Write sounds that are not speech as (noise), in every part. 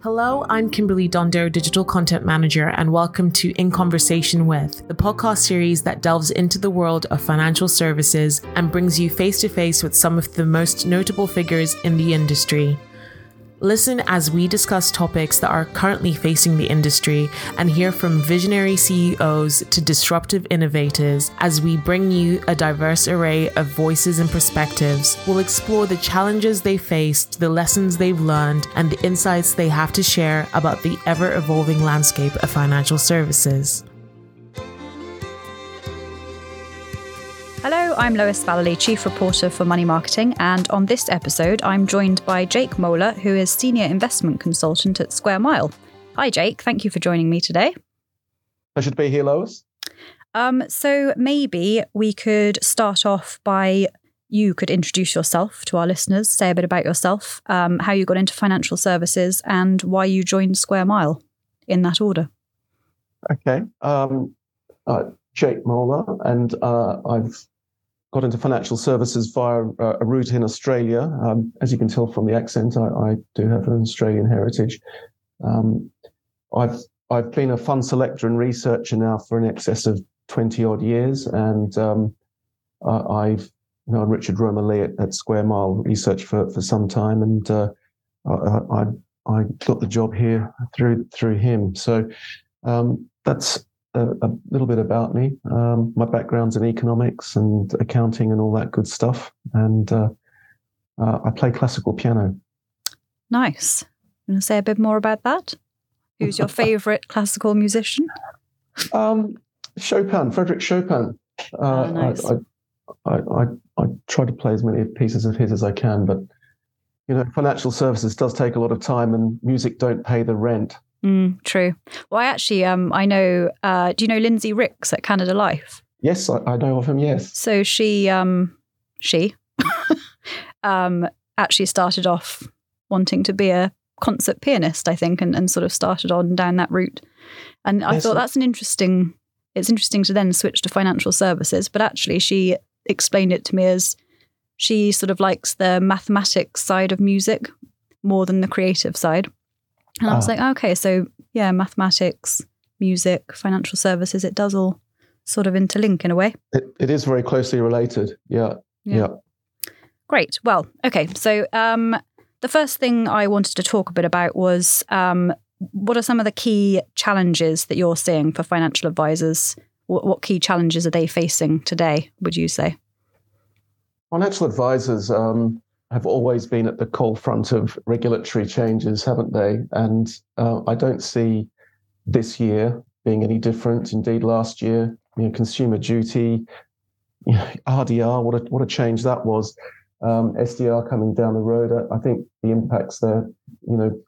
Hello, I'm Kimberly Dondo, Digital Content Manager, and welcome to In Conversation With, the podcast series that delves into the world of financial services and brings you face to face with some of the most notable figures in the industry. Listen as we discuss topics that are currently facing the industry and hear from visionary CEOs to disruptive innovators as we bring you a diverse array of voices and perspectives. We'll explore the challenges they faced, the lessons they've learned, and the insights they have to share about the ever evolving landscape of financial services. I'm Lois Vallely, Chief Reporter for Money Marketing, and on this episode, I'm joined by Jake Moeller, who is Senior Investment Consultant at Square Mile. Hi, Jake. Thank you for joining me today. Pleasure to be here, Lois. Um, so maybe we could start off by you could introduce yourself to our listeners, say a bit about yourself, um, how you got into financial services, and why you joined Square Mile in that order. Okay. Um, uh, Jake Moeller, and uh, I've got into financial services via a route in Australia. Um, as you can tell from the accent, I, I do have an Australian heritage. Um, I've I've been a fund selector and researcher now for in excess of twenty odd years, and um, I've known Richard Romer Lee at, at, Square Mile Research for, for some time, and uh, I, I, I got the job here through through him. So um, that's a, a little bit about me. Um, my background's in economics and accounting and all that good stuff, and uh, uh, I play classical piano. Nice. You want to say a bit more about that? Who's your (laughs) favorite classical musician? Um, Chopin, Frederick Chopin. Uh, oh, nice. I, I, I, I, try to play as many pieces of his as I can, but you know, financial services does take a lot of time, and music don't pay the rent. Mm, true. Well, I actually, um, I know. Uh, do you know Lindsay Ricks at Canada Life? Yes, I, I know of him. Yes. So she, um, she, (laughs) um, actually started off wanting to be a concert pianist, I think, and, and sort of started on down that route. And I yes, thought that's an interesting. It's interesting to then switch to financial services, but actually, she explained it to me as she sort of likes the mathematics side of music more than the creative side. And I was ah. like, okay, so yeah, mathematics, music, financial services, it does all sort of interlink in a way. It, it is very closely related. Yeah. Yeah. yeah. Great. Well, okay. So um, the first thing I wanted to talk a bit about was um, what are some of the key challenges that you're seeing for financial advisors? What, what key challenges are they facing today, would you say? Financial advisors, um, have always been at the cold front of regulatory changes, haven't they? And uh, I don't see this year being any different. Indeed, last year, you know, consumer duty, RDR, what a what a change that was. Um, SDR coming down the road. I think the impacts there, you know,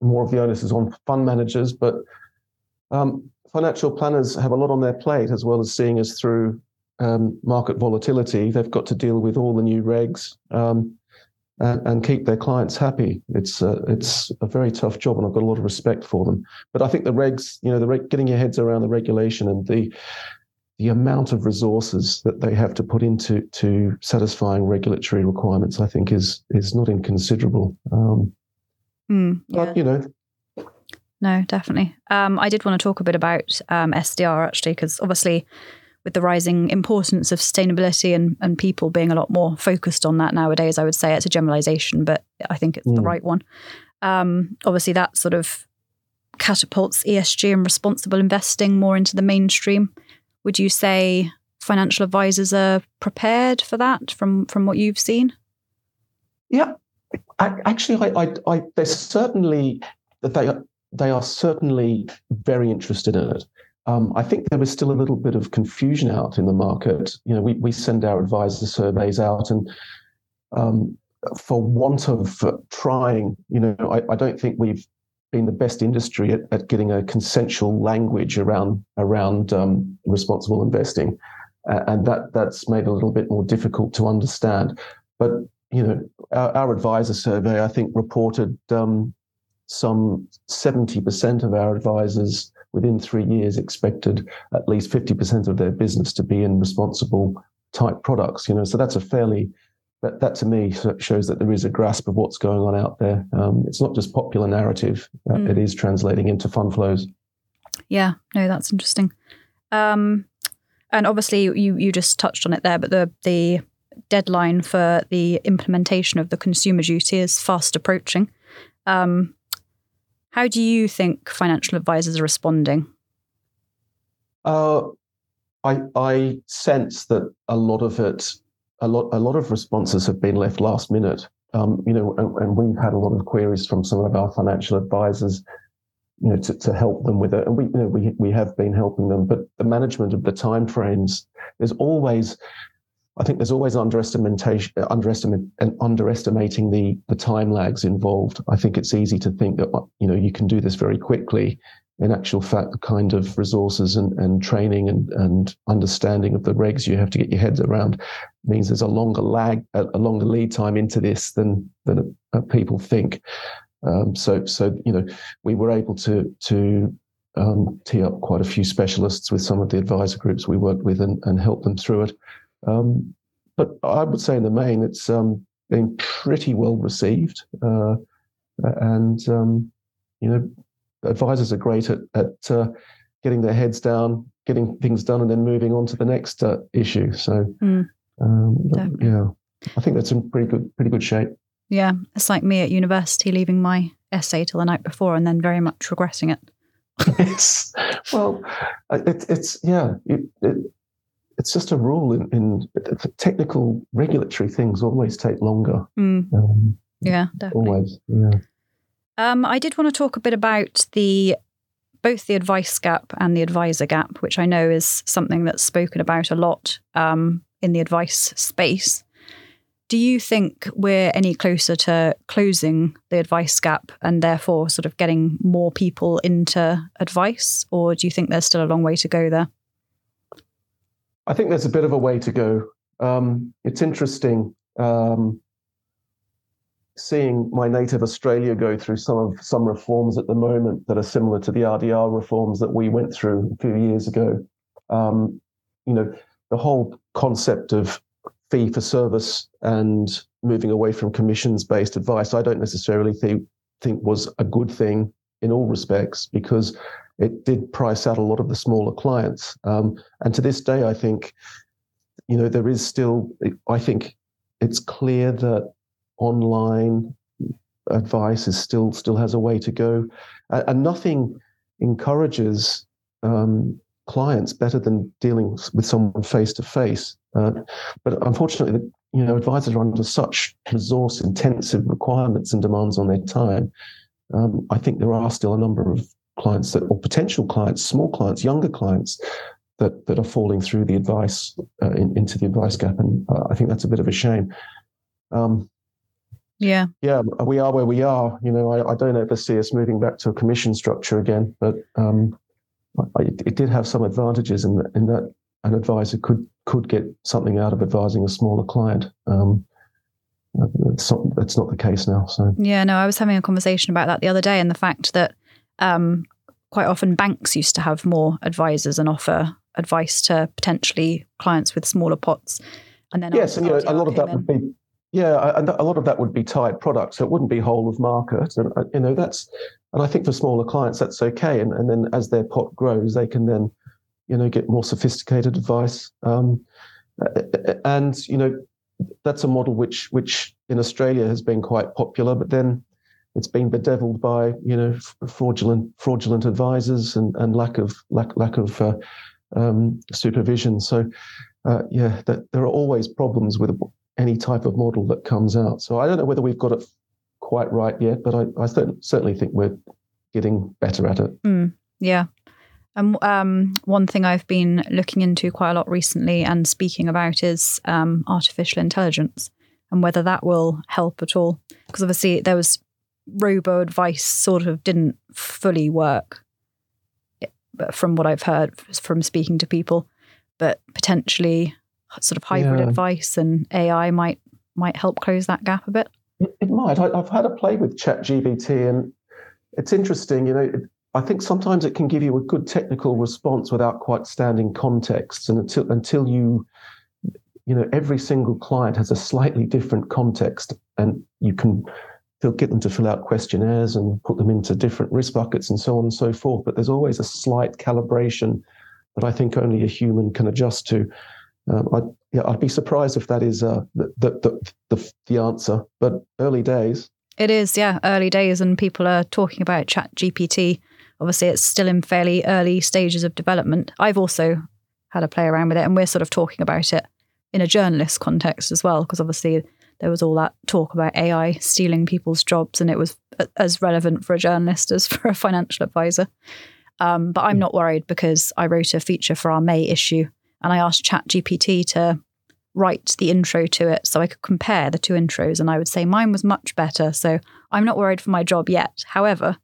more of the onus is on fund managers, but um, financial planners have a lot on their plate as well as seeing us through um, market volatility. They've got to deal with all the new regs. Um, and, and keep their clients happy. It's a, it's a very tough job, and I've got a lot of respect for them. But I think the regs, you know, the reg, getting your heads around the regulation and the the amount of resources that they have to put into to satisfying regulatory requirements, I think, is is not inconsiderable. Um, mm, yeah. But you know, no, definitely. Um, I did want to talk a bit about um, SDR actually, because obviously with the rising importance of sustainability and, and people being a lot more focused on that nowadays, I would say it's a generalization, but I think it's mm. the right one. Um, obviously, that sort of catapults ESG and responsible investing more into the mainstream. Would you say financial advisors are prepared for that from from what you've seen? Yeah, I, actually, I, I, I, they're certainly they are, they are certainly very interested in it. Um, I think there was still a little bit of confusion out in the market. You know, we, we send our advisor surveys out, and um, for want of trying, you know, I, I, don't think we've been the best industry at, at getting a consensual language around around um, responsible investing, uh, and that that's made a little bit more difficult to understand. But you know, our, our advisor survey, I think, reported um, some seventy percent of our advisors within three years expected at least 50% of their business to be in responsible type products you know so that's a fairly that, that to me shows that there is a grasp of what's going on out there. Um, it's not just popular narrative; uh, mm. it is translating into fund flows. Yeah, no, that's interesting. Um, and obviously, you you just touched on it there, but the the deadline for the implementation of the consumer duty is fast approaching. Um, how do you think financial advisors are responding? Uh, I I sense that a lot of it, a lot a lot of responses have been left last minute. Um, you know, and, and, we've had a lot of queries from some of our financial advisors, you know, to, to help them with it. And we, you know, we we have been helping them, but the management of the timeframes, there's always I think there's always underestimation, underestimating the the time lags involved. I think it's easy to think that you know you can do this very quickly. In actual fact, the kind of resources and, and training and, and understanding of the regs you have to get your heads around means there's a longer lag, a, a longer lead time into this than than uh, people think. Um, so so you know we were able to to um, tee up quite a few specialists with some of the advisor groups we worked with and, and help them through it. Um, but I would say in the main, it's um, been pretty well received. Uh, and, um, you know, advisors are great at, at uh, getting their heads down, getting things done, and then moving on to the next uh, issue. So, mm, yeah, I think that's in pretty good, pretty good shape. Yeah, it's like me at university leaving my essay till the night before and then very much regretting it. (laughs) it's well, it, it's yeah, it, it, it's just a rule in, in technical regulatory things always take longer. Mm. Um, yeah, definitely. Always, yeah. Um, I did want to talk a bit about the both the advice gap and the advisor gap, which I know is something that's spoken about a lot um, in the advice space. Do you think we're any closer to closing the advice gap and therefore sort of getting more people into advice, or do you think there's still a long way to go there? I think there's a bit of a way to go. Um, it's interesting um, seeing my native Australia go through some of some reforms at the moment that are similar to the RDR reforms that we went through a few years ago. Um, you know, the whole concept of fee for service and moving away from commissions based advice, I don't necessarily think think was a good thing in all respects because it did price out a lot of the smaller clients. Um, and to this day, I think, you know, there is still, I think it's clear that online advice is still still has a way to go, and, and nothing encourages um, clients better than dealing with someone face to face. But unfortunately, you know, advisors are under such resource intensive requirements and demands on their time. Um, I think there are still a number of clients that, or potential clients, small clients, younger clients that that are falling through the advice uh, in, into the advice gap, and uh, I think that's a bit of a shame. Um, yeah, yeah, we are where we are. You know, I, I, don't ever see us moving back to a commission structure again, but um, I, it did have some advantages in, in that an advisor could could get something out of advising a smaller client. Um, it's not, that's not the case now. So yeah, no, I was having a conversation about that the other day, and the fact that um, quite often banks used to have more advisors and offer advice to potentially clients with smaller pots. And then yes, and you know, a lot of that in. would be yeah, and a lot of that would be tied products, so it wouldn't be whole of market. And uh, you know that's, and I think for smaller clients that's okay. And and then as their pot grows, they can then, you know, get more sophisticated advice. Um, and you know, that's a model which which in Australia has been quite popular. But then it's been bedeviled by you know fraudulent fraudulent advisors and, and lack of lack lack of uh, um, supervision. So uh, yeah, that there are always problems with any type of model that comes out. So I don't know whether we've got it quite right yet, but I, I certainly think we're getting better at it. Mm, yeah. And um, one thing I've been looking into quite a lot recently and speaking about is um, artificial intelligence and whether that will help at all. Because obviously there was robo advice sort of didn't fully work but from what I've heard from speaking to people. But potentially sort of hybrid yeah. advice and AI might might help close that gap a bit. It, it might. I, have had a play with ChatGPT, and it's interesting. You know, it, I think sometimes it can give you a good technical response without quite standing context, and until until you you know, every single client has a slightly different context, and you can get them to fill out questionnaires and put them into different risk buckets and so on and so forth. But there's always a slight calibration that I think only a human can adjust to. Um, I'd, yeah, I'd be surprised if that is uh, the, the, the, the answer, but early days. It is, yeah, early days, and people are talking about Chat GPT. Obviously, it's still in fairly early stages of development. I've also had a play around with it, and we're sort of talking about it in a journalist context as well, because obviously there was all that talk about AI stealing people's jobs, and it was as relevant for a journalist as (laughs) for a financial advisor. Um, but I'm not worried because I wrote a feature for our May issue, and I asked ChatGPT to write the intro to it so I could compare the two intros, and I would say mine was much better. So I'm not worried for my job yet. However,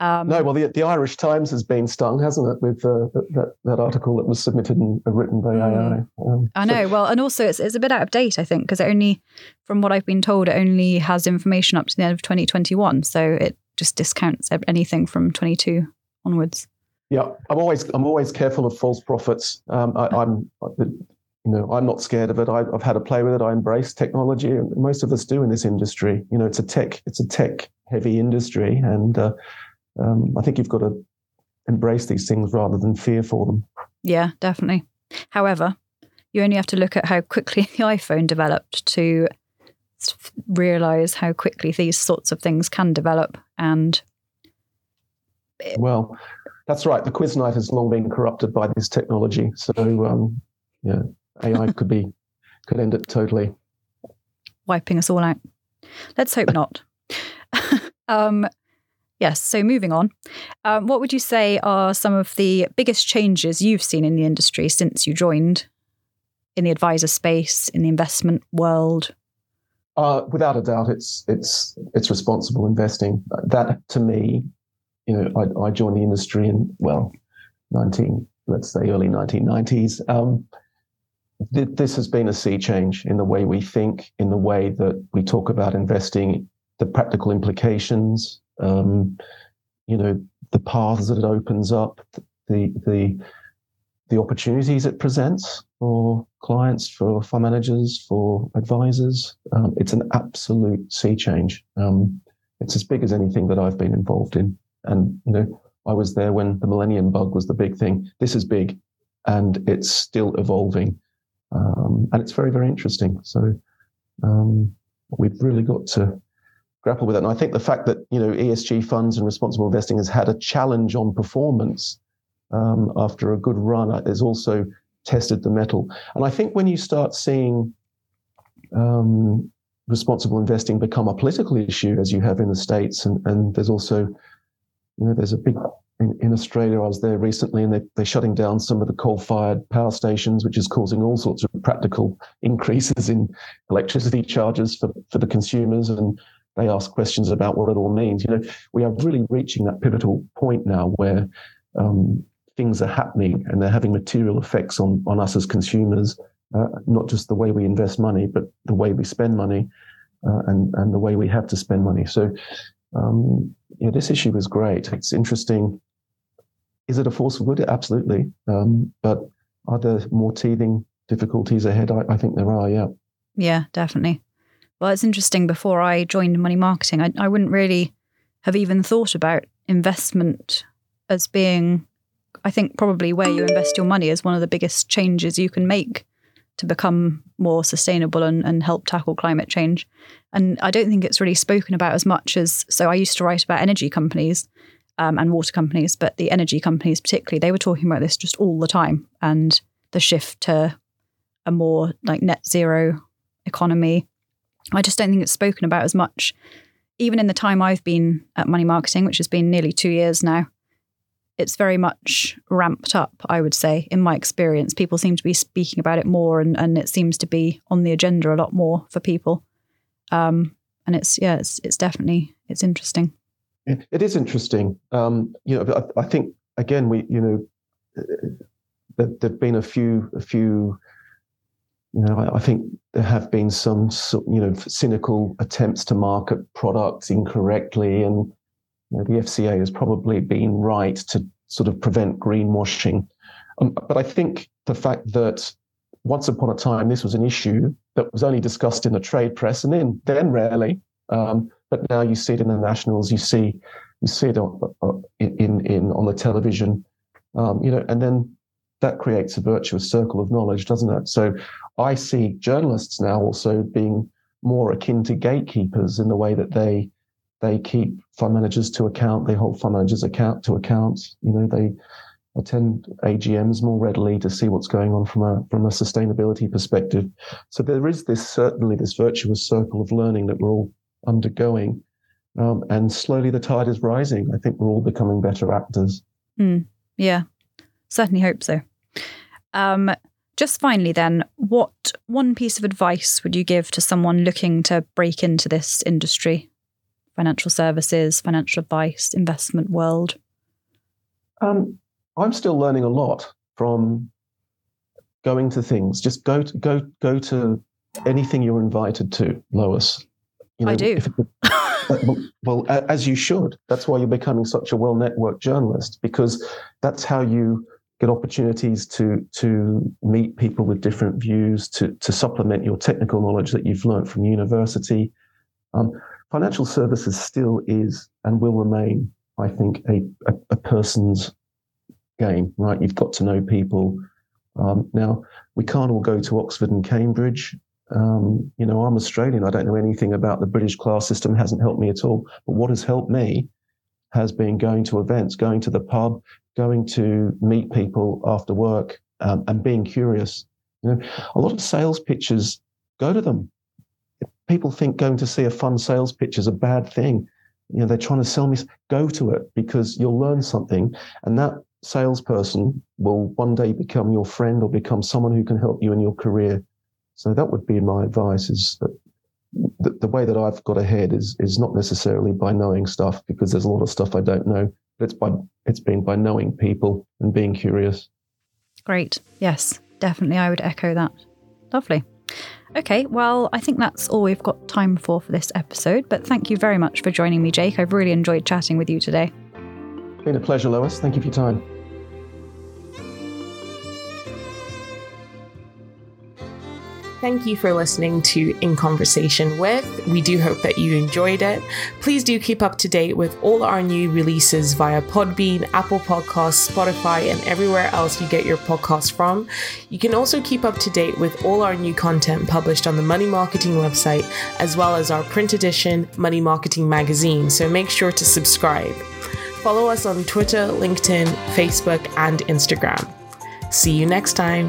um, no, well, the, the Irish Times has been stung, hasn't it, with uh, that, that article that was submitted and written by AI. Mm. Um, I know. So. Well, and also it's, it's a bit out of date, I think, because it only, from what I've been told, it only has information up to the end of 2021. So it just discounts anything from 22 onwards. Yeah, I'm always I'm always careful of false prophets. Um, I, am you know I'm not scared of it. I, have had a play with it. I embrace technology, most of us do in this industry. You know, it's a tech it's a tech heavy industry, and uh, um, I think you've got to embrace these things rather than fear for them. Yeah, definitely. However, you only have to look at how quickly (laughs) the iPhone developed to realize how quickly these sorts of things can develop and well that's right the quiz night has long been corrupted by this technology so um, yeah ai (laughs) could be could end it totally wiping us all out let's hope not (laughs) um, Yes. So moving on, um, what would you say are some of the biggest changes you've seen in the industry since you joined in the advisor space, in the investment world? Uh, without a doubt, it's it's it's responsible investing. That to me, you know, I, I joined the industry in well, nineteen, let's say early nineteen nineties. Um, th- this has been a sea change in the way we think, in the way that we talk about investing, the practical implications, um, you know, the paths that it opens up, the the the opportunities it presents for clients, for fund managers, for advisors. Um, it's an absolute sea change. Um, it's as big as anything that I've been involved in. And you know, I was there when the Millennium Bug was the big thing. This is big, and it's still evolving, um, and it's very very interesting. So um, we've really got to grapple with it. And I think the fact that you know ESG funds and responsible investing has had a challenge on performance um, after a good run has also tested the mettle. And I think when you start seeing um, responsible investing become a political issue, as you have in the states, and, and there's also you know there's a big in, in, Australia, I was there recently, and they, they're shutting down some of the coal-fired power stations, which is causing all sorts of practical increases in electricity charges for, for the consumers. And they ask questions about what it all means. You know, we are really reaching that pivotal point now where um, things are happening and they're having material effects on on us as consumers, uh, not just the way we invest money, but the way we spend money uh, and and the way we have to spend money. So, um, yeah, this issue is great. It's interesting. Is it a force for good? Absolutely. Um, but are there more teething difficulties ahead? I, I think there are. Yeah. Yeah, definitely. Well, it's interesting. Before I joined money marketing, I, I wouldn't really have even thought about investment as being, I think, probably where you invest your money is one of the biggest changes you can make to become more sustainable and, and help tackle climate change. And I don't think it's really spoken about as much as. So I used to write about energy companies um, and water companies, but the energy companies, particularly, they were talking about this just all the time and the shift to a more like net zero economy I just don't think it's spoken about as much. Even in the time I've been at money marketing, which has been nearly two years now, it's very much ramped up, I would say, in my experience. People seem to be speaking about it more and, and it seems to be on the agenda a lot more for people. Um, and it's yeah, it's it's definitely it's interesting. It is interesting. Um, you know, I, I, think again we you know there, there've been a few a few you know, I, I, think there have been some, you know, cynical attempts to market products incorrectly, and you know, the FCA has probably been right to sort of prevent greenwashing. Um, but I think the fact that once upon a time, this was an issue that was only discussed in the trade press, and then then rarely. Um, but now you see it in the nationals. You see you see it on uh, in in on the television. Um, you know, and then that creates a virtuous circle of knowledge, doesn't it? So I see journalists now also being more akin to gatekeepers in the way that they they keep fund managers to account, they hold fund managers account to account. You know, they attend AGMs more readily to see what's going on from a from a sustainability perspective. So there is this certainly this virtuous circle of learning that we're all undergoing, um, and slowly the tide is rising. I think we're all becoming better actors. Mm, yeah, certainly hope so. Um, just finally, then, what one piece of advice would you give to someone looking to break into this industry? Financial services, financial advice, investment world? Um, I'm still learning a lot from going to things. Just go to, go go to anything you're invited to, Lois. You know, I do. (laughs) well, well, as you should. That's why you're becoming such a well networked journalist because that's how you get opportunities to to meet people with different views, to to supplement your technical knowledge that you've learned from university. Um, financial services still is and will remain, I think, a, a, a person's game. Right, you've got to know people. Um, now we can't all go to Oxford and Cambridge. Um, you know, I'm Australian. I don't know anything about the British class system. It Hasn't helped me at all. But what has helped me has been going to events, going to the pub, going to meet people after work um, and being curious. You know, a lot of sales pitches, go to them. People think going to see a fun sales pitch is a bad thing. You know, they're trying to sell me. Go to it because you'll learn something, and that salesperson will one day become your friend or become someone who can help you in your career. So that would be my advice: is that the, the way that I've got ahead is is not necessarily by knowing stuff because there's a lot of stuff I don't know, But it's by it's been by knowing people and being curious. Great. Yes, definitely. I would echo that. Lovely. Okay, well, I think that's all we've got time for for this episode. But thank you very much for joining me, Jake. I've really enjoyed chatting with you today. Been a pleasure, Lois. Thank you for your time. Thank you for listening to In Conversation with. We do hope that you enjoyed it. Please do keep up to date with all our new releases via Podbean, Apple Podcasts, Spotify, and everywhere else you get your podcasts from. You can also keep up to date with all our new content published on the Money Marketing website, as well as our print edition Money Marketing magazine. So make sure to subscribe. Follow us on Twitter, LinkedIn, Facebook, and Instagram. See you next time.